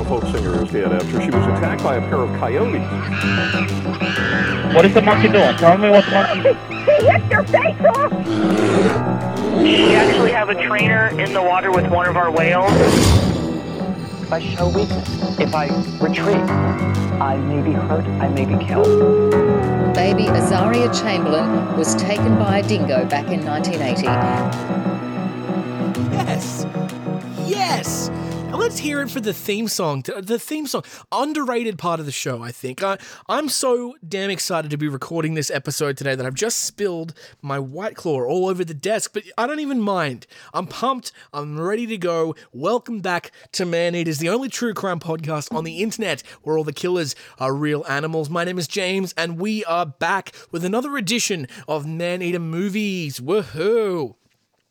Alabama folk singer is dead after she was attacked by a pair of coyotes. What is the monkey doing? Tell me what the monkey. He hit your face off! We actually have a trainer in the water with one of our whales. If I show weakness, if I retreat, I may be hurt, I may be killed. Baby Azaria Chamberlain was taken by a dingo back in 1980. Yes. Yes. Let's hear it for the theme song. The theme song, underrated part of the show, I think. I, I'm so damn excited to be recording this episode today that I've just spilled my White Claw all over the desk, but I don't even mind. I'm pumped. I'm ready to go. Welcome back to Man Eaters, the only true crime podcast on the internet where all the killers are real animals. My name is James, and we are back with another edition of Man Eater Movies. Woohoo!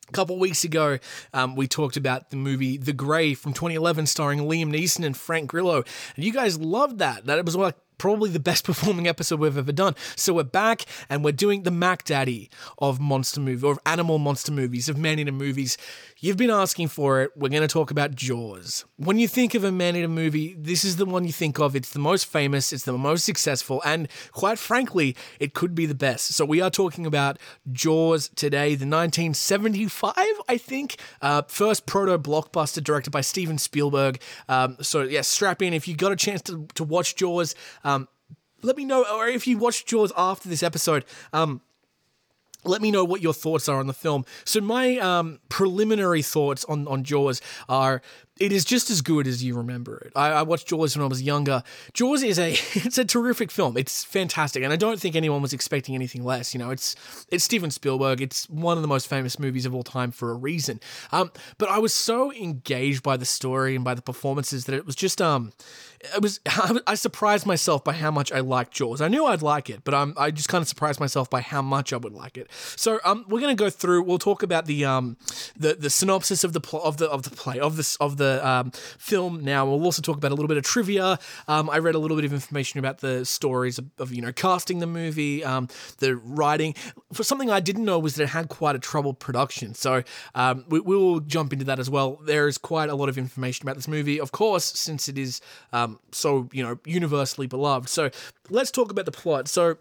A couple weeks ago, um, we talked about the movie The Grey from 2011, starring Liam Neeson and Frank Grillo, and you guys loved that. That it was like probably the best performing episode we've ever done. So we're back and we're doing the Mac Daddy of monster movie or of animal monster movies, of man eater movies. You've been asking for it. We're going to talk about Jaws. When you think of a man eater movie, this is the one you think of. It's the most famous, it's the most successful, and quite frankly, it could be the best. So we are talking about Jaws today, the 1975, I think, uh, first proto blockbuster directed by Steven Spielberg. Um, so yeah, strap in if you got a chance to, to watch Jaws. Um, let me know, or if you watched Jaws after this episode, um, let me know what your thoughts are on the film. So my um, preliminary thoughts on on Jaws are it is just as good as you remember it. I, I, watched Jaws when I was younger. Jaws is a it's a terrific film. It's fantastic, and I don't think anyone was expecting anything less. You know, it's it's Steven Spielberg. It's one of the most famous movies of all time for a reason. Um, but I was so engaged by the story and by the performances that it was just um, it was I surprised myself by how much I liked Jaws. I knew I'd like it, but um, I just kind of surprised myself by how much I would like it. So um, we're gonna go through. We'll talk about the um, the the synopsis of the plot of the of the play of this of the um, film. Now we'll also talk about a little bit of trivia. Um, I read a little bit of information about the stories of, of you know casting the movie, um, the writing. For something I didn't know was that it had quite a troubled production. So um, we, we will jump into that as well. There is quite a lot of information about this movie, of course, since it is um, so you know universally beloved. So let's talk about the plot. So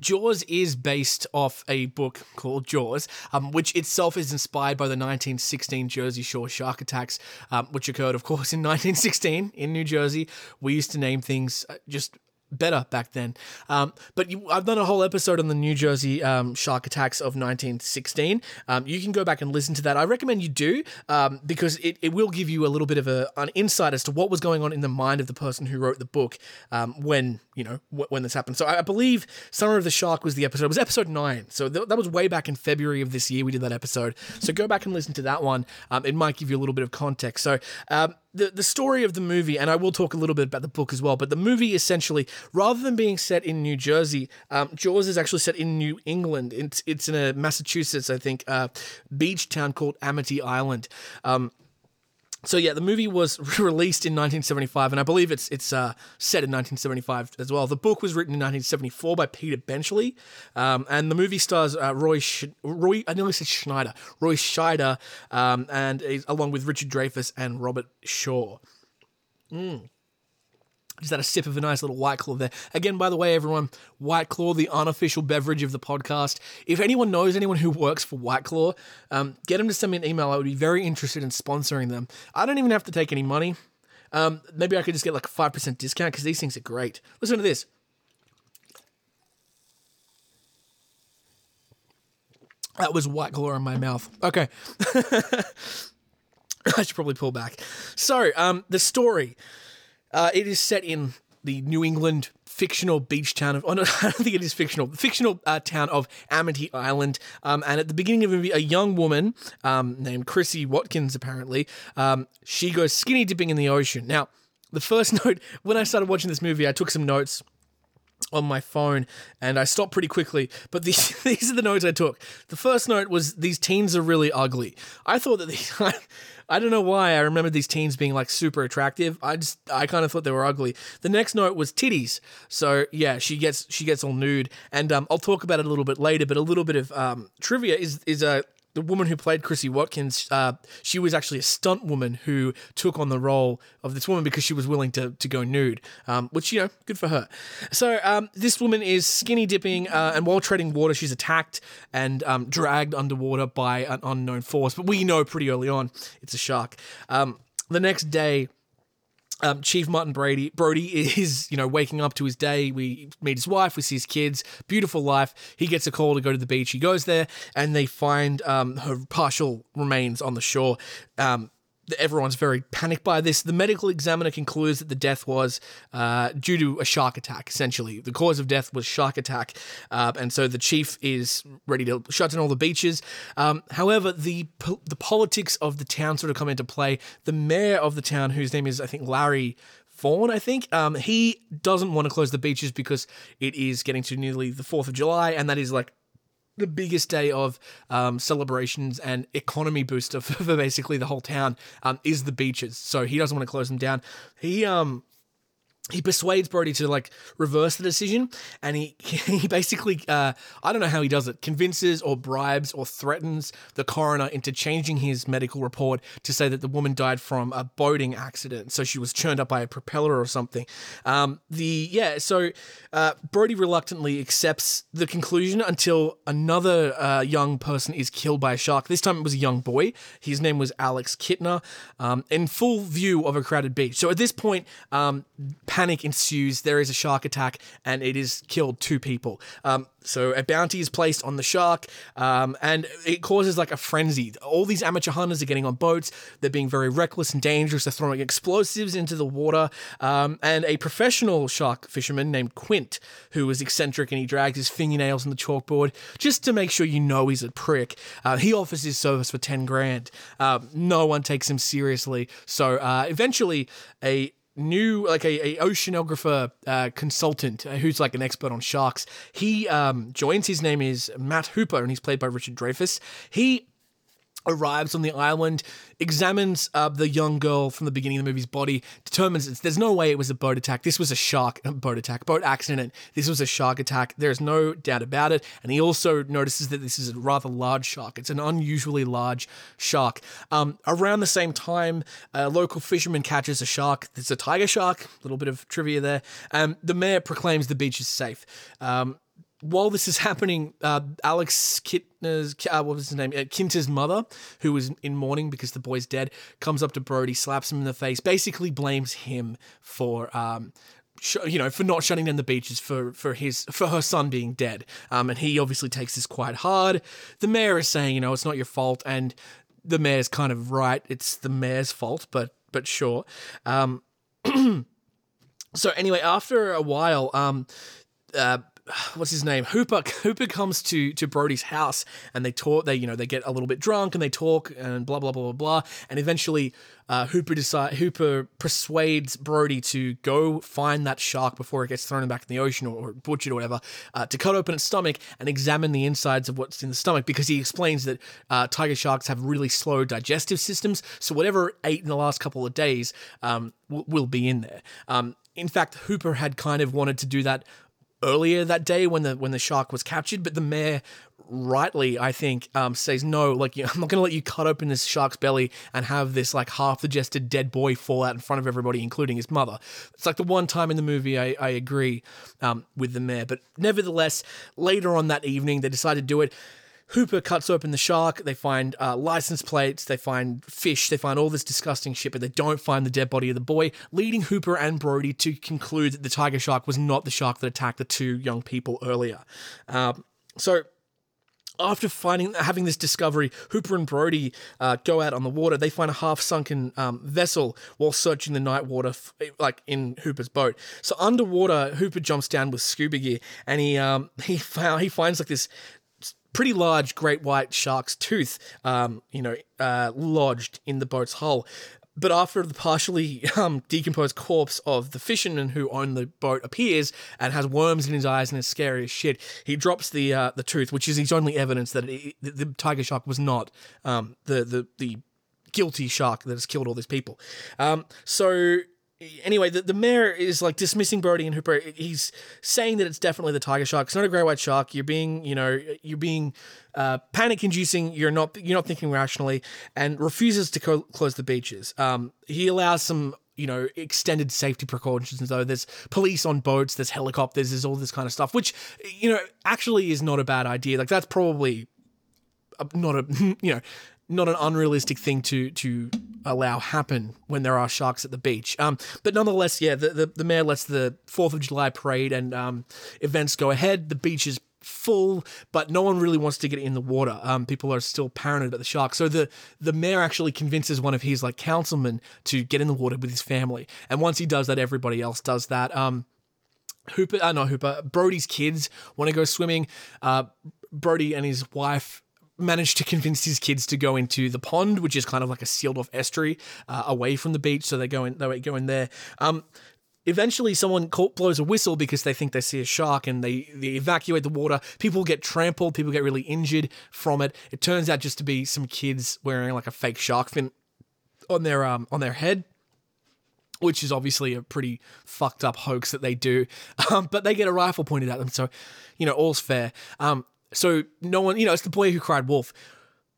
Jaws is based off a book called Jaws, um, which itself is inspired by the 1916 Jersey Shore shark attacks, um, which occurred, of course, in 1916 in New Jersey. We used to name things uh, just better back then. Um, but you, I've done a whole episode on the New Jersey um, shark attacks of 1916. Um, you can go back and listen to that. I recommend you do um, because it, it will give you a little bit of a, an insight as to what was going on in the mind of the person who wrote the book um, when you know w- when this happened. So I, I, believe Summer of the Shark was the episode. It was episode nine. So th- that was way back in February of this year. We did that episode. So go back and listen to that one. Um, it might give you a little bit of context. So the the story of the movie, and I will talk a little bit about the book as well. But the movie essentially, rather than being set in New Jersey, um, Jaws is actually set in New England. It's it's in a Massachusetts, I think, uh, beach town called Amity Island. Um, so yeah, the movie was released in 1975, and I believe it's it's uh, set in 1975 as well. The book was written in 1974 by Peter Benchley, um, and the movie stars uh, Roy Sch- Roy I nearly said Schneider, Roy Scheider, um, and along with Richard Dreyfuss and Robert Shaw. Mm. Just had a sip of a nice little White Claw there. Again, by the way, everyone, White Claw, the unofficial beverage of the podcast. If anyone knows anyone who works for White Claw, um, get them to send me an email. I would be very interested in sponsoring them. I don't even have to take any money. Um, maybe I could just get like a 5% discount because these things are great. Listen to this. That was White Claw in my mouth. Okay. I should probably pull back. So, um, the story. Uh, it is set in the New England fictional beach town of, oh no, I don't think it is fictional, the fictional uh, town of Amity Island. Um, and at the beginning of the movie, a young woman um, named Chrissy Watkins, apparently, um, she goes skinny dipping in the ocean. Now, the first note, when I started watching this movie, I took some notes on my phone and I stopped pretty quickly. But these these are the notes I took. The first note was these teens are really ugly. I thought that these I don't know why I remember these teens being like super attractive. I just I kind of thought they were ugly. The next note was titties. So yeah, she gets she gets all nude, and um, I'll talk about it a little bit later. But a little bit of um, trivia is is a the woman who played Chrissy Watkins, uh, she was actually a stunt woman who took on the role of this woman because she was willing to, to go nude, um, which, you know, good for her. So um, this woman is skinny dipping, uh, and while treading water, she's attacked and um, dragged underwater by an unknown force. But we know pretty early on it's a shark. Um, the next day, um, Chief Martin Brady Brody is you know waking up to his day. We meet his wife, we see his kids, beautiful life. He gets a call to go to the beach. He goes there, and they find um, her partial remains on the shore. Um, everyone's very panicked by this. The medical examiner concludes that the death was uh, due to a shark attack. Essentially, the cause of death was shark attack, uh, and so the chief is ready to shut down all the beaches. Um, however, the po- the politics of the town sort of come into play. The mayor of the town, whose name is I think Larry. Vaughn, I think. Um, he doesn't want to close the beaches because it is getting to nearly the 4th of July, and that is like the biggest day of um, celebrations and economy booster for, for basically the whole town um, is the beaches. So he doesn't want to close them down. He um he persuades Brody to like reverse the decision, and he he basically uh, I don't know how he does it convinces or bribes or threatens the coroner into changing his medical report to say that the woman died from a boating accident, so she was churned up by a propeller or something. Um, the yeah, so uh, Brody reluctantly accepts the conclusion until another uh, young person is killed by a shark. This time it was a young boy. His name was Alex Kintner, um, in full view of a crowded beach. So at this point. Um, panic ensues. There is a shark attack, and it has killed two people. Um, so a bounty is placed on the shark, um, and it causes like a frenzy. All these amateur hunters are getting on boats. They're being very reckless and dangerous. They're throwing explosives into the water. Um, and a professional shark fisherman named Quint, who is eccentric and he drags his fingernails on the chalkboard just to make sure you know he's a prick. Uh, he offers his service for ten grand. Uh, no one takes him seriously. So uh, eventually, a new like a, a oceanographer uh, consultant uh, who's like an expert on sharks. He um, joins his name is matt hooper and he's played by richard dreyfuss he arrives on the island, examines uh, the young girl from the beginning of the movie's body, determines it's, there's no way it was a boat attack. This was a shark uh, boat attack, boat accident. This was a shark attack. There's no doubt about it. And he also notices that this is a rather large shark. It's an unusually large shark. Um, around the same time, a local fisherman catches a shark. It's a tiger shark. A little bit of trivia there. Um, the mayor proclaims the beach is safe. Um, while this is happening, uh, Alex Kittner's, uh, what was his name? Uh, Kintner's mother, who was in mourning because the boy's dead, comes up to Brody, slaps him in the face, basically blames him for, um, you know, for not shutting down the beaches for for his for her son being dead. Um, and he obviously takes this quite hard. The mayor is saying, you know, it's not your fault, and the mayor's kind of right. It's the mayor's fault, but but sure. Um, so anyway, after a while, um, uh, what's his name? Hooper Hooper comes to to Brody's house and they talk they you know they get a little bit drunk and they talk and blah blah blah blah blah. And eventually uh, Hooper decide Hooper persuades Brody to go find that shark before it gets thrown back in the ocean or, or butchered or whatever uh, to cut open its stomach and examine the insides of what's in the stomach because he explains that uh, tiger sharks have really slow digestive systems. So whatever ate in the last couple of days um, w- will be in there. Um, in fact, Hooper had kind of wanted to do that earlier that day when the when the shark was captured, but the mayor rightly, I think, um, says no. Like, I'm not going to let you cut open this shark's belly and have this like half digested dead boy fall out in front of everybody, including his mother. It's like the one time in the movie I, I agree um, with the mayor, but nevertheless, later on that evening they decide to do it. Hooper cuts open the shark. They find uh, license plates. They find fish. They find all this disgusting shit, but they don't find the dead body of the boy, leading Hooper and Brody to conclude that the tiger shark was not the shark that attacked the two young people earlier. Um, so after finding having this discovery, Hooper and Brody uh, go out on the water. They find a half-sunken um, vessel while searching the night water, f- like in Hooper's boat. So underwater, Hooper jumps down with scuba gear, and he um, he found he finds like this pretty large great white shark's tooth, um, you know, uh, lodged in the boat's hull. But after the partially um, decomposed corpse of the fisherman who owned the boat appears and has worms in his eyes and is scary as shit, he drops the uh, the tooth, which is his only evidence that it, the, tiger shark was not um, the the the guilty shark that has killed all these people. Um, so anyway, the, the mayor is like dismissing Brody and Hooper. He's saying that it's definitely the tiger shark. It's not a grey white shark. You're being, you know, you're being uh, panic inducing. You're not, you're not thinking rationally, and refuses to co- close the beaches. Um, he allows some. You know, extended safety precautions. Though there's police on boats, there's helicopters, there's all this kind of stuff, which you know actually is not a bad idea. Like that's probably not a you know not an unrealistic thing to to allow happen when there are sharks at the beach. Um, but nonetheless, yeah, the, the the mayor lets the Fourth of July parade and um, events go ahead. The beach is full, but no one really wants to get in the water. Um, people are still paranoid about the shark. So the the mayor actually convinces one of his like councilmen to get in the water with his family. And once he does that, everybody else does that. Um, Hooper, uh, not Hooper, Brody's kids want to go swimming. Uh, Brody and his wife managed to convince his kids to go into the pond, which is kind of like a sealed off estuary uh, away from the beach. So they go in, they go in there. Um, eventually, someone blows a whistle because they think they see a shark, and they they evacuate the water. People get trampled. People get really injured from it. It turns out just to be some kids wearing like a fake shark fin on their um on their head which is obviously a pretty fucked up hoax that they do. Um, but they get a rifle pointed at them, so you know all's fair. Um, so no one, you know, it's the boy who cried wolf.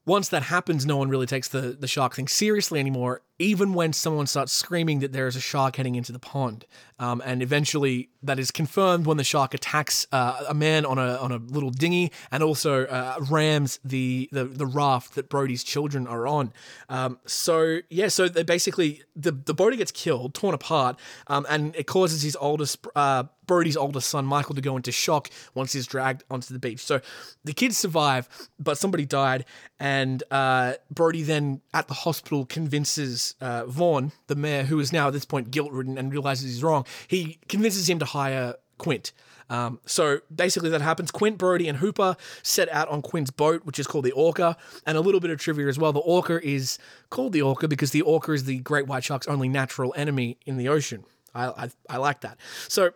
Once that happens, no one really takes the the shark thing seriously anymore. Even when someone starts screaming that there is a shark heading into the pond, um, and eventually that is confirmed when the shark attacks uh, a man on a on a little dinghy and also uh, rams the, the the raft that Brody's children are on. Um, so yeah, so they basically the the Brody gets killed, torn apart, um, and it causes his oldest uh, Brody's oldest son Michael to go into shock once he's dragged onto the beach. So the kids survive, but somebody died, and uh, Brody then at the hospital convinces uh, Vaughn, the mayor, who is now at this point guilt ridden and realizes he's wrong. He convinces him to hire Quint. Um, so basically, that happens. Quint, Brody, and Hooper set out on Quint's boat, which is called the Orca. And a little bit of trivia as well: the Orca is called the Orca because the Orca is the great white shark's only natural enemy in the ocean. I, I, I like that. So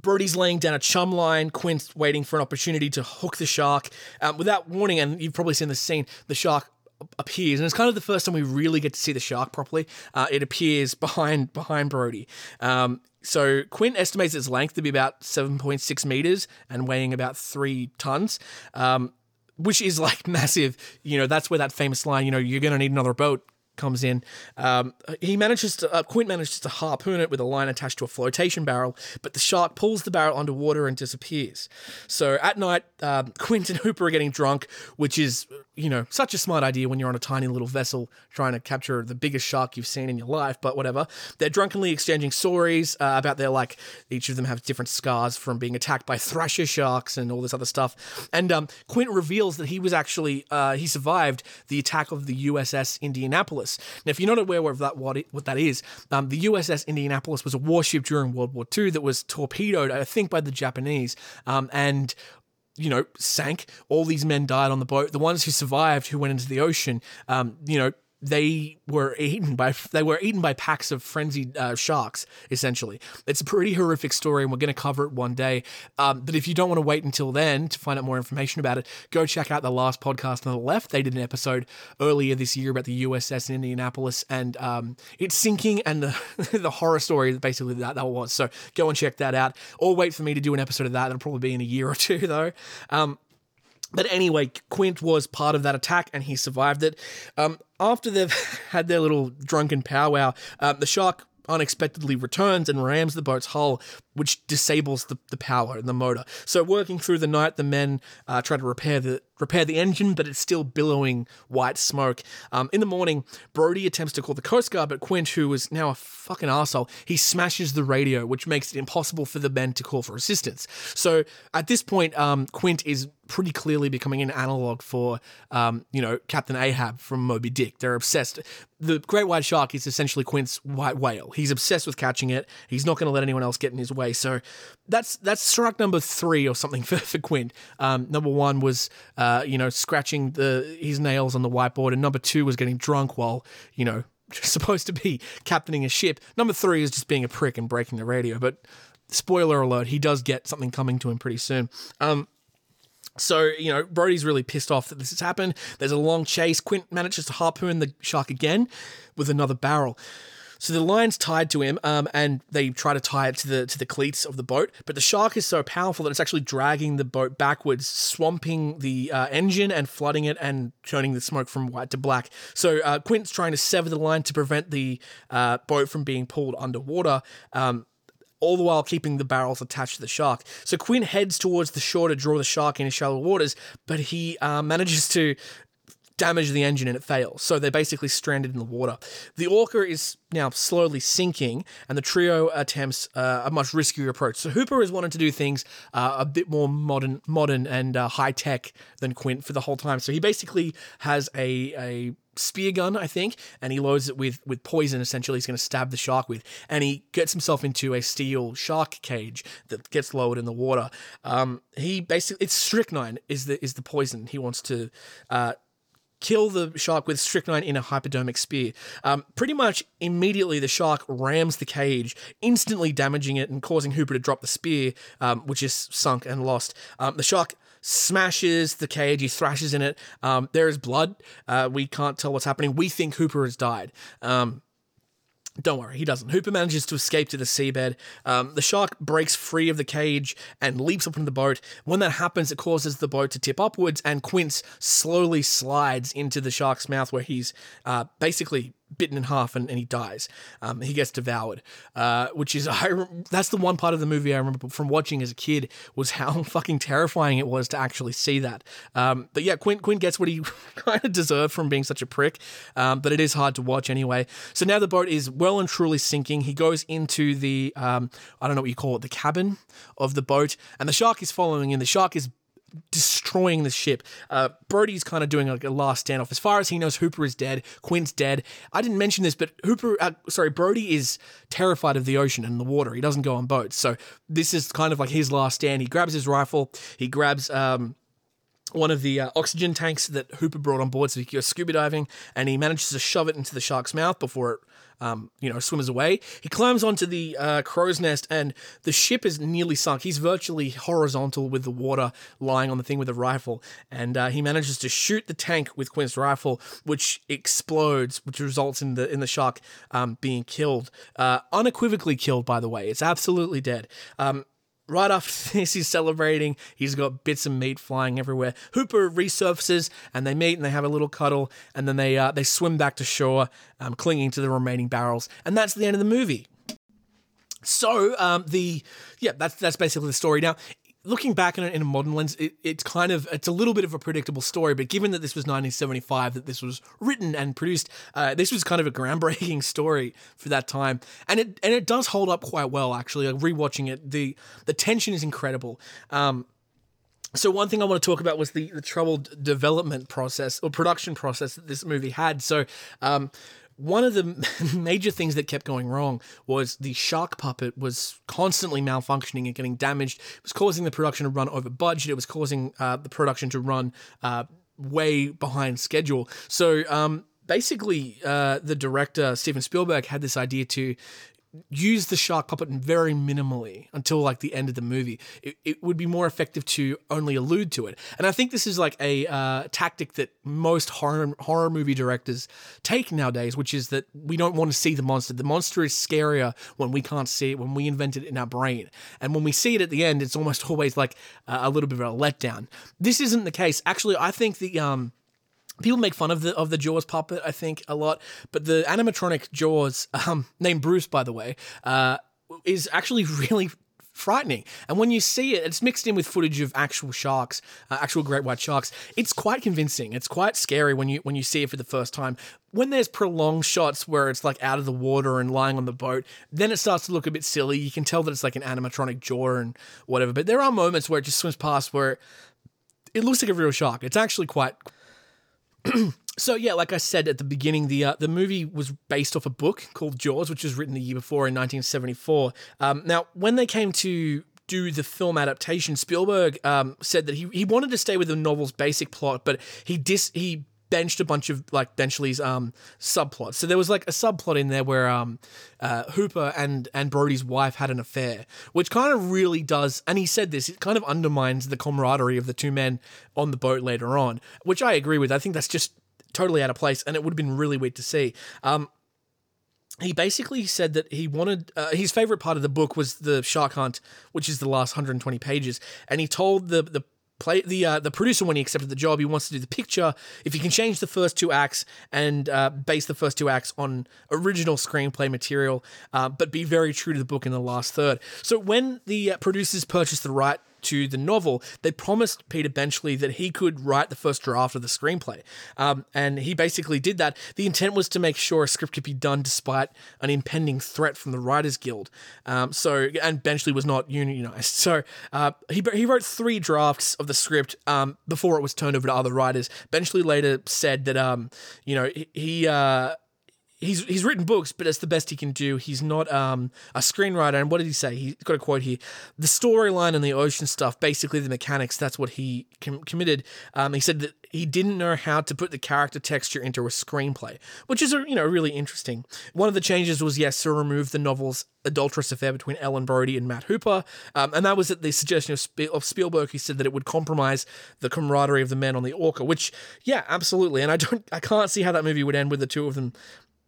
Brody's laying down a chum line. Quint's waiting for an opportunity to hook the shark. Um, without warning, and you've probably seen this scene, the shark appears, and it's kind of the first time we really get to see the shark properly. Uh, it appears behind behind Brody. Um, so Quint estimates its length to be about seven point six meters and weighing about three tons. Um, which is like massive. You know, that's where that famous line, you know, you're going to need another boat comes in. Um, he manages to, uh, Quint manages to harpoon it with a line attached to a flotation barrel, but the shark pulls the barrel underwater and disappears. So at night, um, Quint and Hooper are getting drunk, which is, you know, such a smart idea when you're on a tiny little vessel trying to capture the biggest shark you've seen in your life, but whatever. They're drunkenly exchanging stories uh, about their, like, each of them have different scars from being attacked by thrasher sharks and all this other stuff. And um, Quint reveals that he was actually, uh, he survived the attack of the USS Indianapolis. Now, if you're not aware of that, what, it, what that is, um, the USS Indianapolis was a warship during World War II that was torpedoed, I think, by the Japanese. Um, and you know, sank. All these men died on the boat. The ones who survived, who went into the ocean, um, you know, they were eaten by they were eaten by packs of frenzied uh, sharks. Essentially, it's a pretty horrific story, and we're going to cover it one day. Um, but if you don't want to wait until then to find out more information about it, go check out the last podcast on the left. They did an episode earlier this year about the USS in Indianapolis and um, its sinking and the the horror story that basically that that was. So go and check that out, or wait for me to do an episode of that. That'll probably be in a year or two though. Um, but anyway, Quint was part of that attack and he survived it. Um, after they've had their little drunken powwow, uh, the shark unexpectedly returns and rams the boat's hull, which disables the, the power and the motor. So, working through the night, the men uh, try to repair the repair the engine, but it's still billowing white smoke. Um, in the morning, Brody attempts to call the Coast Guard, but Quint, who is now a fucking asshole, he smashes the radio, which makes it impossible for the men to call for assistance. So at this point, um, Quint is pretty clearly becoming an analog for, um, you know, Captain Ahab from Moby Dick. They're obsessed. The great white shark is essentially Quint's white whale. He's obsessed with catching it. He's not going to let anyone else get in his way. So that's that's strike number three or something for, for Quint. Um, number one was, uh, you know, scratching the his nails on the whiteboard, and number two was getting drunk while, you know, supposed to be captaining a ship. Number three is just being a prick and breaking the radio. But spoiler alert, he does get something coming to him pretty soon. Um, so, you know, Brody's really pissed off that this has happened. There's a long chase. Quint manages to harpoon the shark again with another barrel. So the line's tied to him, um, and they try to tie it to the to the cleats of the boat. But the shark is so powerful that it's actually dragging the boat backwards, swamping the uh, engine and flooding it, and turning the smoke from white to black. So uh, Quint's trying to sever the line to prevent the uh, boat from being pulled underwater. Um, all the while keeping the barrels attached to the shark. So Quint heads towards the shore to draw the shark into shallow waters, but he uh, manages to damage the engine and it fails. So they're basically stranded in the water. The Orca is now slowly sinking, and the trio attempts uh, a much riskier approach. So Hooper has wanted to do things uh, a bit more modern, modern and uh, high tech than Quint for the whole time. So he basically has a a spear gun, I think, and he loads it with with poison. Essentially, he's going to stab the shark with, and he gets himself into a steel shark cage that gets lowered in the water. Um, he basically it's strychnine is the is the poison he wants to. Uh, kill the shark with strychnine in a hypodermic spear. Um, pretty much immediately, the shark rams the cage, instantly damaging it and causing Hooper to drop the spear, um, which is sunk and lost. Um, the shark smashes the cage, he thrashes in it. Um, there is blood. Uh, we can't tell what's happening. We think Hooper has died. Um, don't worry, he doesn't. Hooper manages to escape to the seabed. Um, the shark breaks free of the cage and leaps up into the boat. When that happens, it causes the boat to tip upwards, and Quince slowly slides into the shark's mouth, where he's uh, basically bitten in half and, and he dies. Um, he gets devoured, uh, which is I rem- that's the one part of the movie I remember from watching as a kid was how fucking terrifying it was to actually see that. Um, but yeah, Quint Quint gets what he kind of deserved from being such a prick, um, but it is hard to watch anyway. So now the boat is well and truly sinking. He goes into the um, I don't know what you call it, the cabin of the boat, and the shark is following in. The shark is destroying the ship. Uh, Brody's kind of doing like a last standoff. As far as he knows, Hooper is dead. Quint's dead. I didn't mention this, but Hooper, uh, sorry, Brody is terrified of the ocean and the water. He doesn't go on boats. So this is kind of like his last stand. He grabs his rifle. He grabs. Um, one of the uh, oxygen tanks that Hooper brought on board so he could go scuba diving, and he manages to shove it into the shark's mouth before it, um, you know, swims away. He climbs onto the uh, crow's nest, and the ship is nearly sunk. He's virtually horizontal with the water lying on the thing with a rifle, and uh, he manages to shoot the tank with Quint's rifle, which explodes, which results in the in the shark um, being killed, uh, unequivocally killed. By the way, it's absolutely dead. Um, Right after this, he's celebrating. He's got bits of meat flying everywhere. Hooper resurfaces, and they meet and they have a little cuddle, and then they uh, they swim back to shore, um, clinging to the remaining barrels, and that's the end of the movie. So um, the yeah, that's that's basically the story. Now, looking back on it in a modern lens, it, it's kind of it's a little bit of a predictable story. But given that this was 1975, that this was written and produced, uh, this was kind of a groundbreaking story for that time, and it and it does hold up quite well. Actually, like rewatching it, the the tension is incredible. Um, so one thing I want to talk about was the, the troubled development process or production process that this movie had. So um, one of the major things that kept going wrong was the shark puppet was constantly malfunctioning and getting damaged. It was causing the production to run over budget. It was causing uh, the production to run uh, way behind schedule. So um, basically, uh, the director Steven Spielberg had this idea to use the shark puppet very minimally until like the end of the movie. It, it would be more effective to only allude to it. And I think this is like a uh, tactic that most horror horror movie directors take nowadays, which is that we don't want to see the monster. The monster is scarier when we can't see it, when we invent it in our brain. And when we see it at the end, it's almost always like uh, a little bit of a letdown. This isn't the case. Actually, I think the um People make fun of the of the Jaws puppet, I think, a lot, but the animatronic Jaws, um, named Bruce, by the way, uh, is actually really frightening. And when you see it, it's mixed in with footage of actual sharks, uh, actual great white sharks. It's quite convincing. It's quite scary when you when you see it for the first time. When there's prolonged shots where it's like out of the water and lying on the boat, then it starts to look a bit silly. You can tell that it's like an animatronic jaw and whatever. But there are moments where it just swims past where it looks like a real shark. It's actually quite so yeah, like I said at the beginning, the uh, the movie was based off a book called Jaws, which was written the year before in 1974. Um, now, when they came to do the film adaptation, Spielberg um, said that he, he wanted to stay with the novel's basic plot, but he dis he benched a bunch of like Benchley's um subplots. So there was like a subplot in there where um uh, Hooper and and Brody's wife had an affair, which kind of really does. And he said this, it kind of undermines the camaraderie of the two men on the boat later on, which I agree with. I think that's just totally out of place, and it would have been really weird to see. Um, he basically said that he wanted uh, his favorite part of the book was the shark hunt, which is the last 120 pages, and he told the the play the uh, the producer when he accepted the job he wants to do the picture. If he can change the first two acts and uh, base the first two acts on original screenplay material uh, but be very true to the book in the last third. So when the uh, producers purchased the right to the novel, they promised Peter Benchley that he could write the first draft of the screenplay. Um, and he basically did that. The intent was to make sure a script could be done despite an impending threat from the Writers Guild. Um, so, and Benchley was not unionized. So, uh, he, he wrote three drafts of the script um, before it was turned over to other writers. Benchley later said that, um, you know, he, uh, he's he's written books, but it's the best he can do. He's not um, a screenwriter. And what did he say? He's got a quote here: "The storyline and the ocean stuff, basically the mechanics. That's what he com- committed." Um, he said that he didn't know how to put the character texture into a screenplay, which is a, you know really interesting. One of the changes was yes to remove the novel's adulterous affair between Ellen Brody and Matt Hooper, um, and that was at the suggestion of, Sp- of Spielberg. He said that it would compromise the camaraderie of the men on the Orca, which yeah, absolutely. And I don't, I can't see how that movie would end with the two of them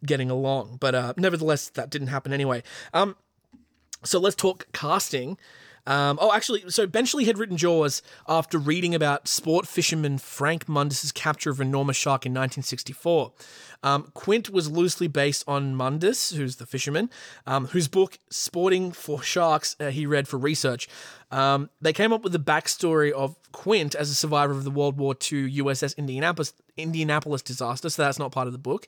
getting along. But uh, nevertheless, that didn't happen anyway. Um, so let's talk casting. Um, oh, actually, so Benchley had written Jaws after reading about sport fisherman Frank Mundus's capture of enormous shark in 1964. Um, Quint was loosely based on Mundus, who's the fisherman, um, whose book Sporting for Sharks uh, he read for research. Um, they came up with the backstory of Quint as a survivor of the World War II USS Indianapolis Indianapolis disaster, so that's not part of the book.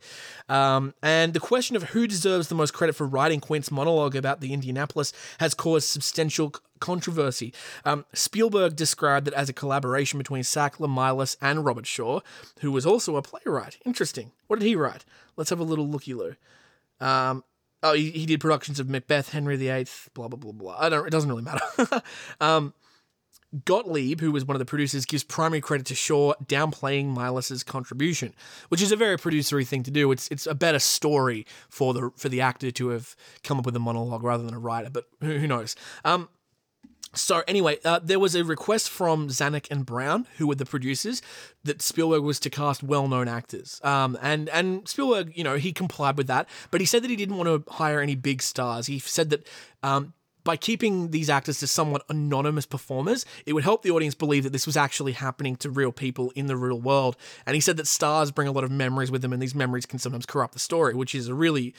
Um, and the question of who deserves the most credit for writing Quint's monologue about the Indianapolis has caused substantial controversy. Um, Spielberg described it as a collaboration between Sackler, Milius, and Robert Shaw, who was also a playwright. Interesting. What did he write? Let's have a little looky loo. Um, oh, he, he did productions of Macbeth, Henry VIII, blah blah blah blah. I don't. It doesn't really matter. um, Gottlieb, who was one of the producers, gives primary credit to Shaw, downplaying Milius's contribution, which is a very producery thing to do. It's it's a better story for the for the actor to have come up with a monologue rather than a writer, but who, who knows? Um, so anyway, uh, there was a request from Zanuck and Brown, who were the producers, that Spielberg was to cast well-known actors. Um, and and Spielberg, you know, he complied with that, but he said that he didn't want to hire any big stars. He said that um, by keeping these actors to somewhat anonymous performers, it would help the audience believe that this was actually happening to real people in the real world. And he said that stars bring a lot of memories with them, and these memories can sometimes corrupt the story, which is a really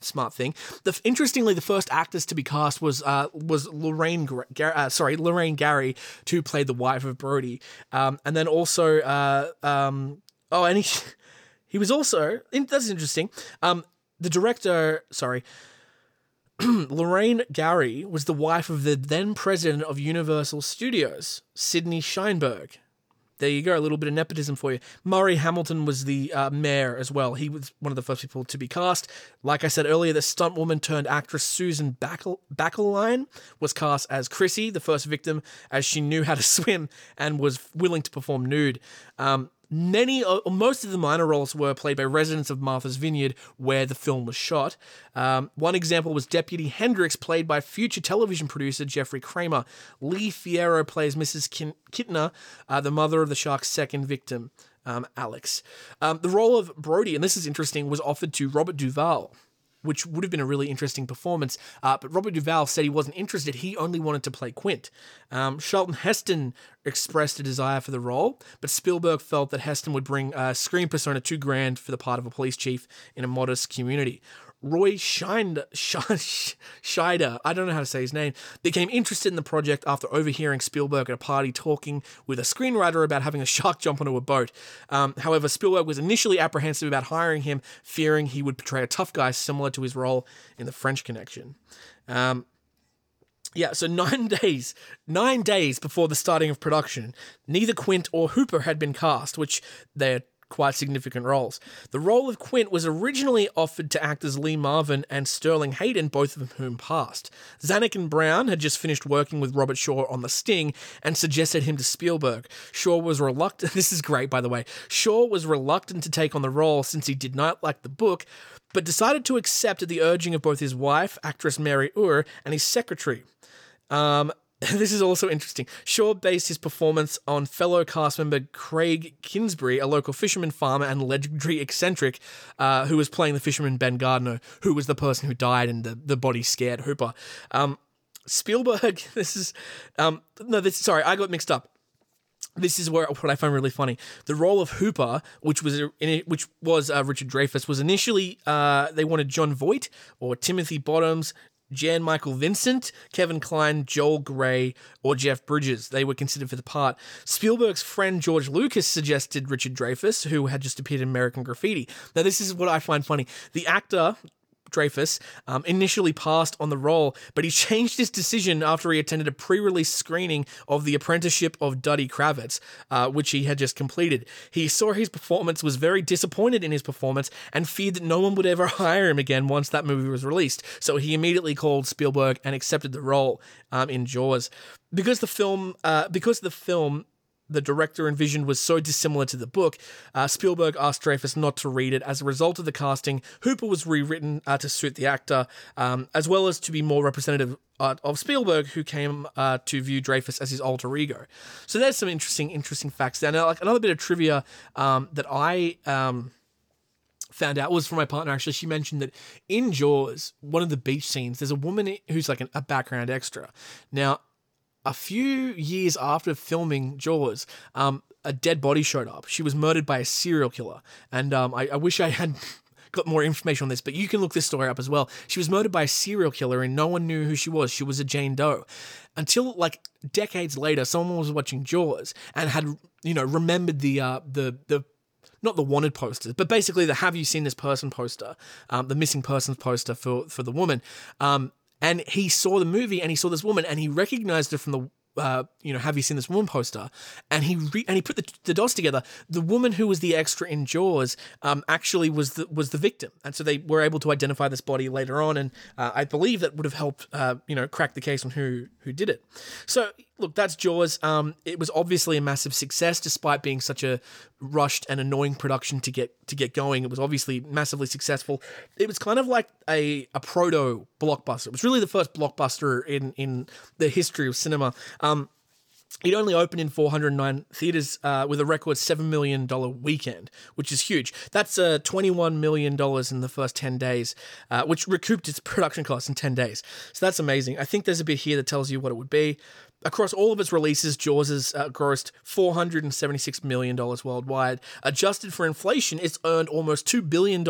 smart thing. The interestingly, the first actress to be cast was uh, was Lorraine Gar- uh, sorry Lorraine Gary to play the wife of Brody, um, and then also uh, um, oh, and he he was also that's interesting. Um, the director, sorry. Lorraine Gary was the wife of the then president of Universal Studios, Sidney Sheinberg. There you go, a little bit of nepotism for you. Murray Hamilton was the uh, mayor as well. He was one of the first people to be cast. Like I said earlier, the stunt woman turned actress Susan Backlinie was cast as Chrissy, the first victim, as she knew how to swim and was willing to perform nude. Um, Many, most of the minor roles were played by residents of Martha's Vineyard, where the film was shot. Um, one example was Deputy Hendricks, played by future television producer Jeffrey Kramer. Lee Fierro plays Mrs. Kin- uh, the mother of the shark's second victim, um, Alex. Um, the role of Brody, and this is interesting, was offered to Robert Duvall which would have been a really interesting performance. Uh, but Robert Duvall said he wasn't interested. He only wanted to play Quint. Um, Charlton Heston expressed a desire for the role, but Spielberg felt that Heston would bring a screen persona too grand for the part of a police chief in a modest community. Roy Scheider, Scheider, I don't know how to say his name, became interested in the project after overhearing Spielberg at a party talking with a screenwriter about having a shark jump onto a boat. Um, however, Spielberg was initially apprehensive about hiring him, fearing he would portray a tough guy similar to his role in The French Connection. Um, yeah, so nine days, nine days before the starting of production, neither Quint or Hooper had been cast, which they're quite significant roles. The role of Quint was originally offered to actors Lee Marvin and Sterling Hayden, both of whom passed. Zanuck and Brown had just finished working with Robert Shaw on The Sting and suggested him to Spielberg. Shaw was reluctant. This is great, by the way. Shaw was reluctant to take on the role since he did not like the book, but decided to accept at the urging of both his wife, actress Mary Ure, and his secretary. Um, this is also interesting. Shaw based his performance on fellow cast member Craig Kingsbury, a local fisherman farmer and legendary eccentric, uh, who was playing the fisherman Ben Gardner, who was the person who died and the, the body scared Hooper. Um, Spielberg, this is, um, no, this, sorry, I got mixed up this is where what I find really funny. The role of Hooper, which was which was uh, Richard Dreyfuss, was initially uh, they wanted Jon Voight or Timothy Bottoms, Jan Michael Vincent, Kevin Kline, Joel Grey, or Jeff Bridges. They were considered for the part. Spielberg's friend George Lucas suggested Richard Dreyfuss, who had just appeared in American Graffiti. Now, this is what I find funny. The actor Dreyfuss um, initially passed on the role, but he changed his decision after he attended a pre-release screening of The Apprenticeship of Duddy Kravitz, uh, which he had just completed. He saw his performance, was very disappointed in his performance, and feared that no one would ever hire him again once that movie was released. So he immediately called Spielberg and accepted the role um, in Jaws. Because the film, uh, because the film the director envisioned was so dissimilar to the book, uh, Spielberg asked Dreyfuss not to read it. As a result of the casting, Hooper was rewritten uh, to suit the actor, um, as well as to be more representative uh, of Spielberg, who came uh, to view Dreyfuss as his alter ego. So there's some interesting, interesting facts there. Now, like another bit of trivia um, that I. Um, found out was from my partner actually she mentioned that in jaws one of the beach scenes there's a woman who's like an, a background extra now a few years after filming Jaws, um, a dead body showed up. She was murdered by a serial killer, and um, I, I wish I had got more information on this, but you can look this story up as well. She was murdered by a serial killer, and no one knew who she was. She was a Jane Doe, until like decades later, someone was watching Jaws and had you know remembered the uh, the the not the wanted posters, but basically the "Have you seen this person?" poster, um, the missing persons poster for for the woman. Um, and he saw the movie and he saw this woman and he recognized her from the uh, you know, have you seen this woman poster? And he re- and he put the, the dots together. The woman who was the extra in Jaws um, actually was the was the victim, and so they were able to identify this body later on. And uh, I believe that would have helped, uh, you know, crack the case on who who did it. So look, that's Jaws. Um, it was obviously a massive success, despite being such a rushed and annoying production to get to get going. It was obviously massively successful. It was kind of like a, a proto blockbuster. It was really the first blockbuster in in the history of cinema. Um, it only opened in 409 theaters uh, with a record $7 million weekend, which is huge. That's uh, $21 million in the first 10 days, uh, which recouped its production costs in 10 days. So that's amazing. I think there's a bit here that tells you what it would be. Across all of its releases, Jaws has uh, grossed $476 million worldwide. Adjusted for inflation, it's earned almost $2 billion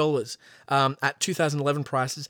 um, at 2011 prices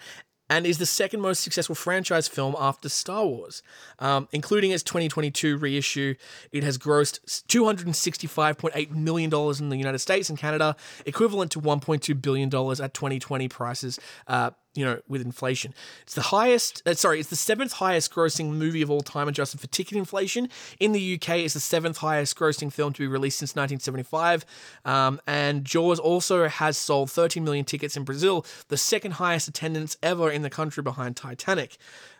and is the second most successful franchise film after Star Wars. Um, including its 2022 reissue, it has grossed $265.8 million in the United States and Canada, equivalent to $1.2 billion at 2020 prices. Uh, you know, with inflation. It's the highest, uh, sorry, it's the seventh highest grossing movie of all time adjusted for ticket inflation. In the UK, it's the seventh highest grossing film to be released since 1975. Um, and Jaws also has sold 13 million tickets in Brazil, the second highest attendance ever in the country behind Titanic,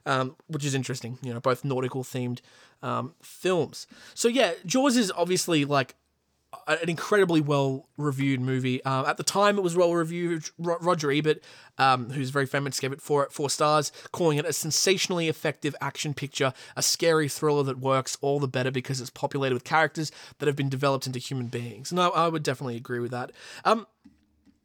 um, which is interesting, you know, both nautical themed um, films. So, yeah, Jaws is obviously like an incredibly well reviewed movie. Uh, at the time, it was well reviewed. Roger Ebert, um, who's very famous, gave it four four stars, calling it a sensationally effective action picture, a scary thriller that works all the better because it's populated with characters that have been developed into human beings. I, I would definitely agree with that. Um,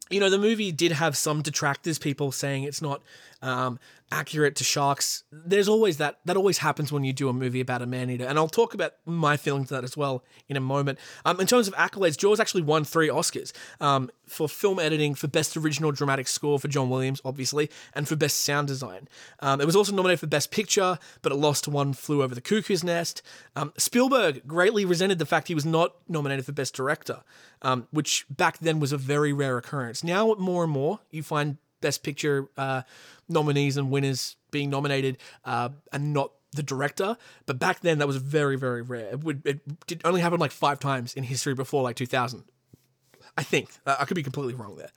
you know, the movie did have some detractors, people saying it's not um, accurate to sharks. There's always that. That always happens when you do a movie about a man eater, and I'll talk about my feelings of that as well in a moment. Um, in terms of accolades, Jaws actually won three Oscars um, for film editing, for best original dramatic score for John Williams, obviously, and for best sound design. Um, it was also nominated for best picture, but it lost to One Flew Over the Cuckoo's Nest. Um, Spielberg greatly resented the fact he was not nominated for best director, um, which back then was a very rare occurrence. Now, more and more, you find Best Picture uh, nominees and winners being nominated uh, and not the director. But back then, that was very, very rare. It, would, it did only happen like five times in history before like 2000. I think. I could be completely wrong there.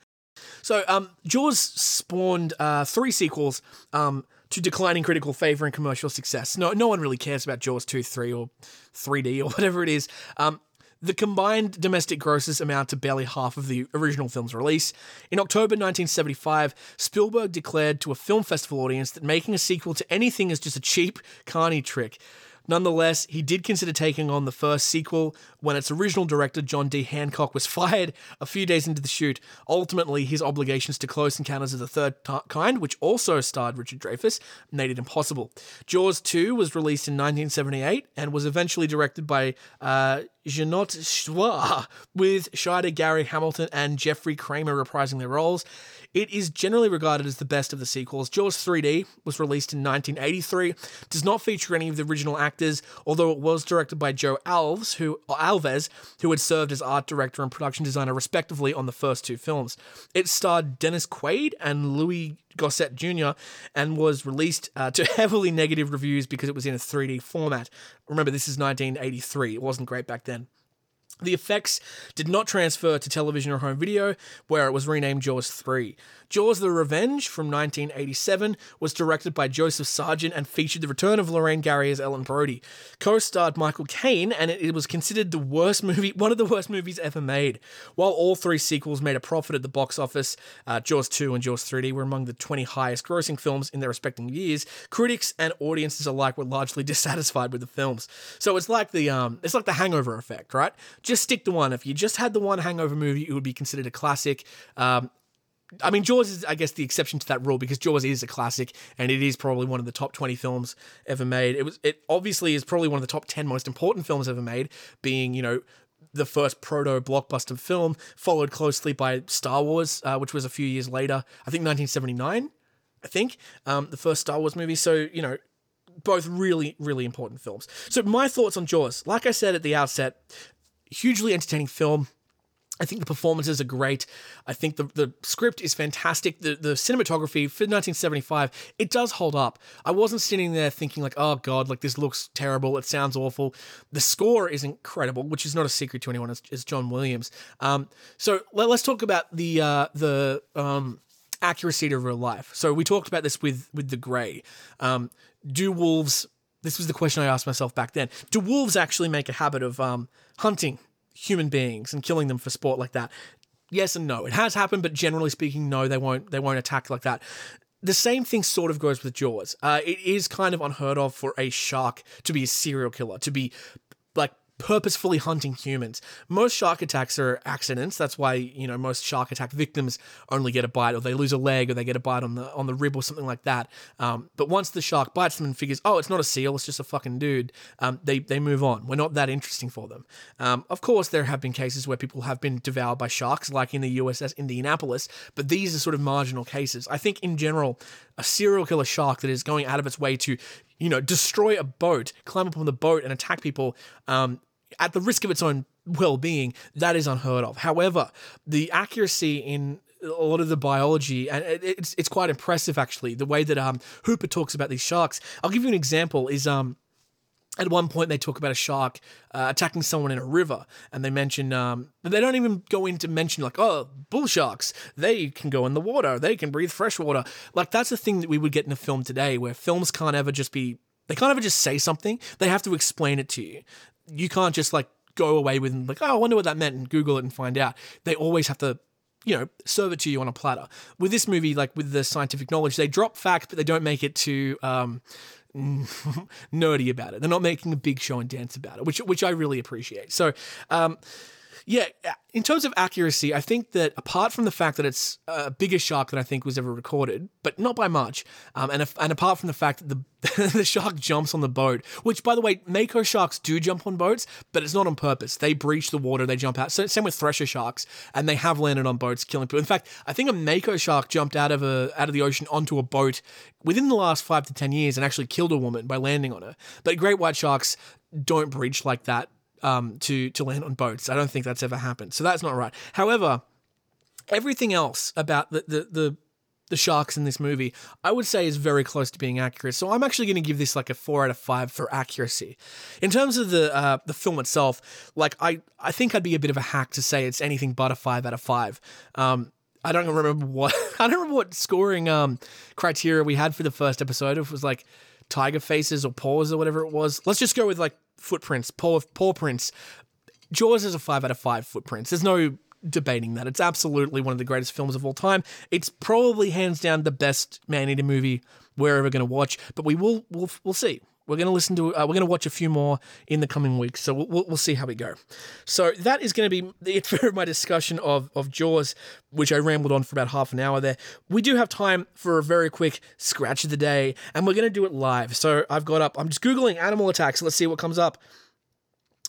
So, um, Jaws spawned uh, three sequels um, to declining critical favor and commercial success. No, no one really cares about Jaws 2, 3, or 3D or whatever it is. Um, the combined domestic grosses amount to barely half of the original film's release. In October 1975, Spielberg declared to a film festival audience that making a sequel to anything is just a cheap, carny trick. Nonetheless, he did consider taking on the first sequel when its original director, John D. Hancock, was fired a few days into the shoot. Ultimately, his obligations to Close Encounters of the Third Kind, which also starred Richard Dreyfuss, made it impossible. Jaws 2 was released in 1978 and was eventually directed by uh, Jeannot Szwarc, with Scheider, Gary Hamilton, and Jeffrey Kramer reprising their roles. It is generally regarded as the best of the sequels. Jaws 3D was released in 1983, does not feature any of the original actors, although it was directed by Joe Alves, who Alves, who had served as art director and production designer respectively on the first two films. It starred Dennis Quaid and Louis Gossett Jr. and was released uh, to heavily negative reviews because it was in a 3D format. Remember, this is 1983. It wasn't great back then. The effects did not transfer to television or home video, where it was renamed Jaws 3. Jaws the Revenge from 1987 was directed by Joseph Sargent and featured the return of Lorraine Gary as Ellen Brody. Co starred Michael Caine, and it, was considered the worst movie, one of the worst movies ever made. While all three sequels made a profit at the box office, uh, Jaws 2 and Jaws 3D were among the 20 highest grossing films in their respective years. Critics and audiences alike were largely dissatisfied with the films. So it's like the um, it's like the Hangover effect, right? Just stick to one. If you just had the one Hangover movie, it would be considered a classic. Um, I mean, Jaws is, I guess, the exception to that rule because Jaws is a classic and it is probably one of the top 20 films ever made. It was, it obviously is probably one of the top 10 most important films ever made, being, you know, the first proto blockbuster film, followed closely by Star Wars, uh, which was a few years later, I think 1979, I think, um, the first Star Wars movie. So, you know, both really, really important films. So, my thoughts on Jaws, like I said at the outset, hugely entertaining film. I think the performances are great. I think the, the script is fantastic. The the cinematography for 1975, it does hold up. I wasn't sitting there thinking like, oh god, like this looks terrible. It sounds awful. The score is incredible, which is not a secret to anyone. It's, it's John Williams. Um, so let, us talk about the uh, the um, accuracy to real life. So we talked about this with with the Grey. Um, do wolves? This was the question I asked myself back then. Do wolves actually make a habit of um, hunting human beings and killing them for sport like that? Yes and no. It has happened, but generally speaking, no, they won't. They won't attack like that. The same thing sort of goes with Jaws. Uh, it is kind of unheard of for a shark to be a serial killer, to be purposefully hunting humans. Most shark attacks are accidents. That's why, you know, most shark attack victims only get a bite or they lose a leg or they get a bite on the on the rib or something like that. Um, but once the shark bites them and figures, oh, it's not a seal, it's just a fucking dude, um, they, they move on. We're not that interesting for them. Um, of course, there have been cases where people have been devoured by sharks, like in the USS Indianapolis, but these are sort of marginal cases. I think in general, a serial killer shark that is going out of its way to you know, destroy a boat, climb up on the boat and attack people um, at the risk of its own well-being, that is unheard of. However, the accuracy in a lot of the biology, and it's it's quite impressive actually. The way that um, Hooper talks about these sharks. I'll give you an example. Is um, at one point they talk about a shark uh, attacking someone in a river and they mention um, they don't even go into mention like oh bull sharks they can go in the water they can breathe fresh water. Like that's the thing that we would get in a film today where films can't ever just be they can't ever just say something they have to explain it to you. You can't just like go away with like oh i wonder what that meant and google it and find out. They always have to you know, serve it to you on a platter. With this movie, like with the scientific knowledge, they drop facts, but they don't make it too um, nerdy about it. They're not making a big show and dance about it, which which I really appreciate. So, um, yeah, in terms of accuracy, I think that apart from the fact that it's a bigger shark than I think was ever recorded, but not by much, um, and and apart from the fact that the the shark jumps on the boat, which by the way, mako sharks do jump on boats, but it's not on purpose. They breach the water, they jump out. So same with thresher sharks, and they have landed on boats, killing people. In fact, I think a mako shark jumped out of a out of the ocean onto a boat within the last five to ten years and actually killed a woman by landing on her. But great white sharks don't breach like that um, to to land on boats. I don't think that's ever happened. So that's not right. However, everything else about the the, the the sharks in this movie, I would say is very close to being accurate. So I'm actually going to give this like a four out of five for accuracy. In terms of the uh, the film itself, like I I think I'd be a bit of a hack to say it's anything but a five out of five. Um, I don't remember what I don't remember what scoring um, criteria we had for the first episode. If it was like tiger faces or paws or whatever it was. Let's just go with like footprints, paw paw prints. Jaws is a five out of five footprints. There's no debating that. It's absolutely one of the greatest films of all time. It's probably hands down the best man eater movie we're ever going to watch. But we will we'll we'll see. We're going to listen to. Uh, we're going to watch a few more in the coming weeks, so we'll, we'll, we'll see how we go. So that is going to be the it for my discussion of of Jaws, which I rambled on for about half an hour there. We do have time for a very quick scratch of the day, and we're going to do it live. So I've got up. I'm just googling animal attacks. Let's see what comes up.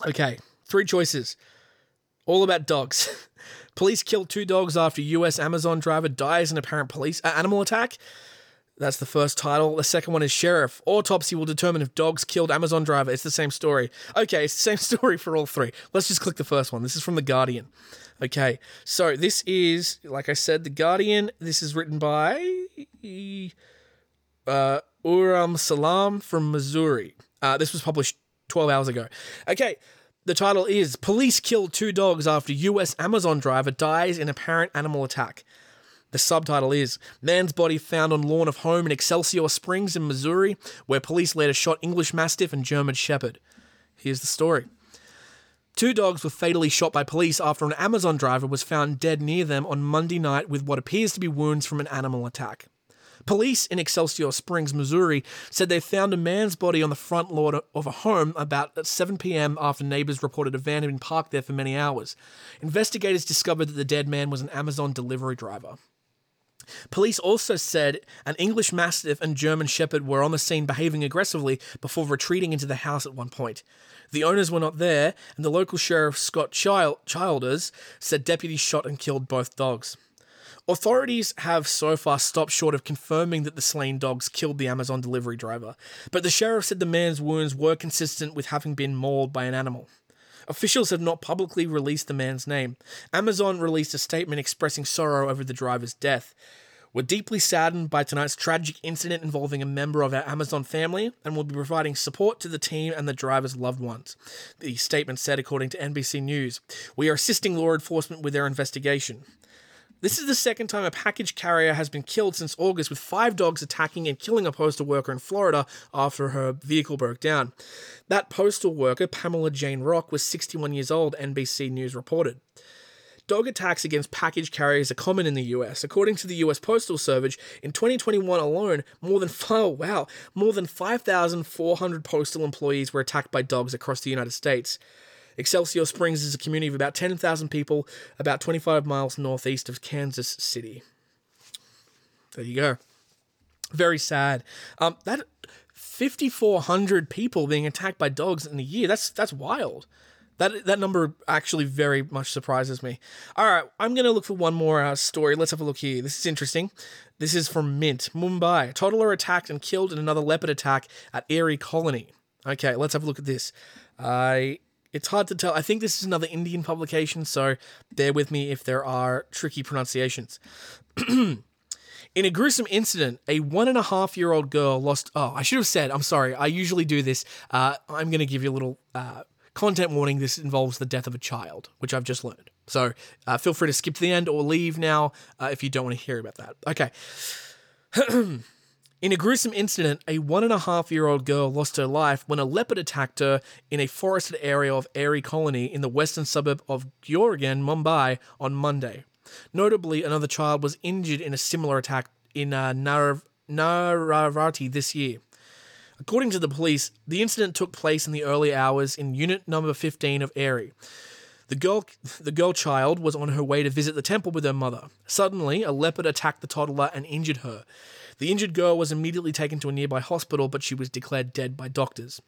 Okay, three choices, all about dogs. Police kill two dogs after U.S. Amazon driver dies in apparent police uh, animal attack. That's the first title. The second one is Sheriff. Autopsy will determine if dogs killed Amazon driver. It's the same story. Okay, it's the same story for all three. Let's just click the first one. This is from The Guardian. Okay, so this is, like I said, The Guardian. This is written by uh, Uram Salam from Missouri. Uh, this was published 12 hours ago. Okay, the title is Police Kill Two Dogs After U.S. Amazon Driver Dies in Apparent Animal Attack. The subtitle is Man's Body Found on Lawn of Home in Excelsior Springs in Missouri, where police later shot English Mastiff and German Shepherd. Here's the story. Two dogs were fatally shot by police after an Amazon driver was found dead near them on Monday night with what appears to be wounds from an animal attack. Police in Excelsior Springs, Missouri, said they found a man's body on the front lawn of a home about 7 p.m. after neighbors reported a van had been parked there for many hours. Investigators discovered that the dead man was an Amazon delivery driver. Police also said an English Mastiff and German Shepherd were on the scene behaving aggressively before retreating into the house at one point. The owners were not there, and the local sheriff Scott Child- Childers said deputies shot and killed both dogs. Authorities have so far stopped short of confirming that the slain dogs killed the Amazon delivery driver, but the sheriff said the man's wounds were consistent with having been mauled by an animal. Officials have not publicly released the man's name. Amazon released a statement expressing sorrow over the driver's death. We're deeply saddened by tonight's tragic incident involving a member of our Amazon family and will be providing support to the team and the driver's loved ones. The statement said, according to NBC News, We are assisting law enforcement with their investigation. This is the second time a package carrier has been killed since August, with five dogs attacking and killing a postal worker in Florida after her vehicle broke down. That postal worker, Pamela Jane Rock, was 61 years old, NBC News reported. Dog attacks against package carriers are common in the US. According to the US Postal Service, in 2021 alone, more than oh, wow, more than 5,400 postal employees were attacked by dogs across the United States. Excelsior Springs is a community of about 10,000 people, about 25 miles northeast of Kansas City. There you go. Very sad. Um, that 5,400 people being attacked by dogs in a year, that's that's wild. That, that number actually very much surprises me. All right, I'm to look for one more uh, story. Let's have a look here. This is interesting. This is from Mint, Mumbai. Toddler attacked and killed in another leopard attack at Aarey Colony. Okay, let's have a look at this. I it's hard to tell. I think this is another Indian publication, so bear with me if there are tricky pronunciations. In a gruesome incident, a one and a half year old girl lost. Oh, I should have said, I'm sorry. I usually do this. Uh, I'm going to give you a little uh, content warning. This involves the death of a child, which I've just learned. So uh, feel free to skip to the end or leave now uh, if you don't want to hear about that. Okay. In a gruesome incident, a one and a half year old girl lost her life when a leopard attacked her in a forested area of Aarey Colony in the western suburb of Goregaon, Mumbai, on Monday. Notably, another child was injured in a similar attack in uh, Nar- Naravati this year. According to the police, the incident took place in the early hours in unit number 15 of Aarey. The girl, the girl child was on her way to visit the temple with her mother. Suddenly, a leopard attacked the toddler and injured her. The injured girl was immediately taken to a nearby hospital, but she was declared dead by doctors.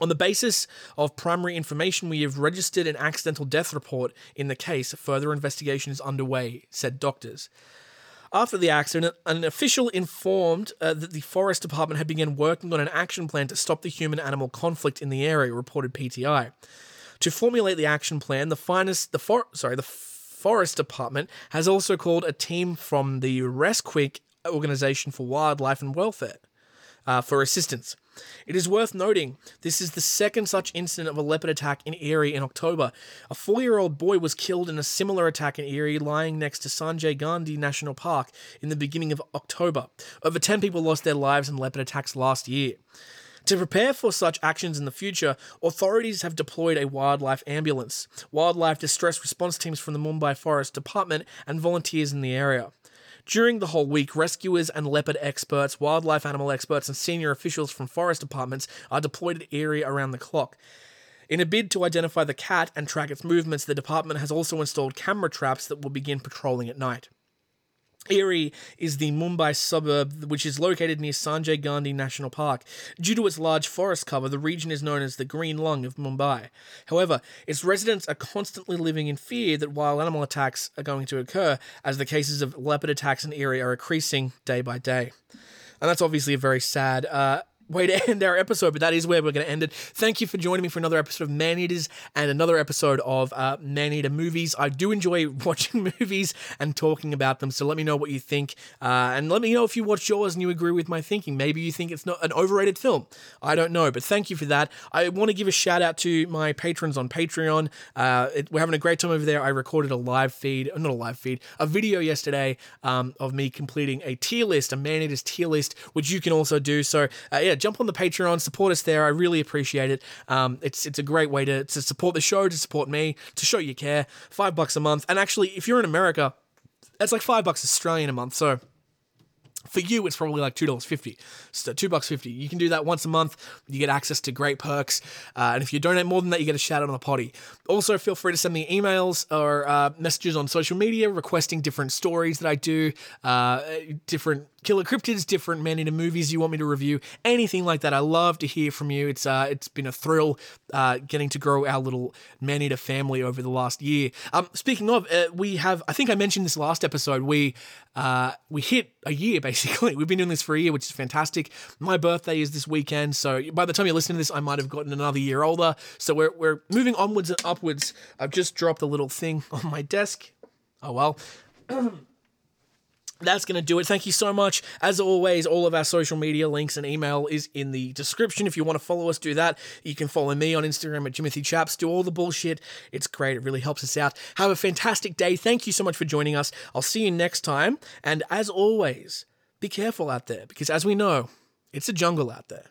On the basis of primary information, we have registered an accidental death report in the case. Further investigation is underway, said doctors. After the accident, an official informed uh, that the Forest Department had begun working on an action plan to stop the human animal conflict in the area, reported PTI. To formulate the action plan, the finest the for, sorry, the Forest Department has also called a team from the Resqink Organization for Wildlife and Welfare uh, for assistance. It is worth noting this is the second such incident of a leopard attack in Aarey in October. A four year old boy was killed in a similar attack in Aarey lying next to Sanjay Gandhi National Park in the beginning of October. Over 10 people lost their lives in leopard attacks last year. To prepare for such actions in the future, authorities have deployed a wildlife ambulance, wildlife distress response teams from the Mumbai Forest Department, and volunteers in the area. During the whole week, rescuers and leopard experts, wildlife animal experts, and senior officials from forest departments are deployed at Aarey around the clock. In a bid to identify the cat and track its movements, the department has also installed camera traps that will begin patrolling at night. Aarey is the Mumbai suburb which is located near Sanjay Gandhi National Park. Due to its large forest cover, the region is known as the Green Lung of Mumbai. However, its residents are constantly living in fear that wild animal attacks are going to occur, as the cases of leopard attacks in Aarey are increasing day by day. And that's obviously a very sad uh, way to end our episode, but that is where we're going to end it. Thank you for joining me for another episode of Man Eaters and another episode of uh, Man Eater movies. I do enjoy watching movies and talking about them, so let me know what you think. Uh, and let me know if you watch yours and you agree with my thinking. Maybe you think it's not an overrated film. I don't know, but thank you for that. I want to give a shout out to my patrons on Patreon. Uh, it, we're having a great time over there. I recorded a live feed, not a live feed, a video yesterday um, of me completing a tier list, a Man Eaters tier list, which you can also do. So, uh, yeah, jump on the Patreon, support us there. I really appreciate it. Um, it's it's a great way to, to support the show, to support me, to show you care. Five bucks a month, and actually, if you're in America, that's like five bucks Australian a month. So for you, it's probably like two dollars fifty. So two bucks fifty. You can do that once a month. You get access to great perks, uh, and if you donate more than that, you get a shout out on the potty. Also, feel free to send me emails or uh, messages on social media requesting different stories that I do, uh, different killer cryptids, different man eater movies you want me to review, anything like that. I love to hear from you. It's uh, it's been a thrill uh, getting to grow our little man eater family over the last year. Um, speaking of, uh, we have I think I mentioned this last episode. We uh, we hit a year basically. We've been doing this for a year, which is fantastic. My birthday is this weekend, so by the time you're listening to this, I might have gotten another year older. So we're we're moving onwards and upwards. I've just dropped a little thing on my desk. Oh well. That's going to do it. Thank you so much. As always, all of our social media links and email is in the description. If you want to follow us, do that. You can follow me on Instagram at Jimothy Chaps. Do all the bullshit. It's great. It really helps us out. Have a fantastic day. Thank you so much for joining us. I'll see you next time. And as always, be careful out there because as we know, it's a jungle out there.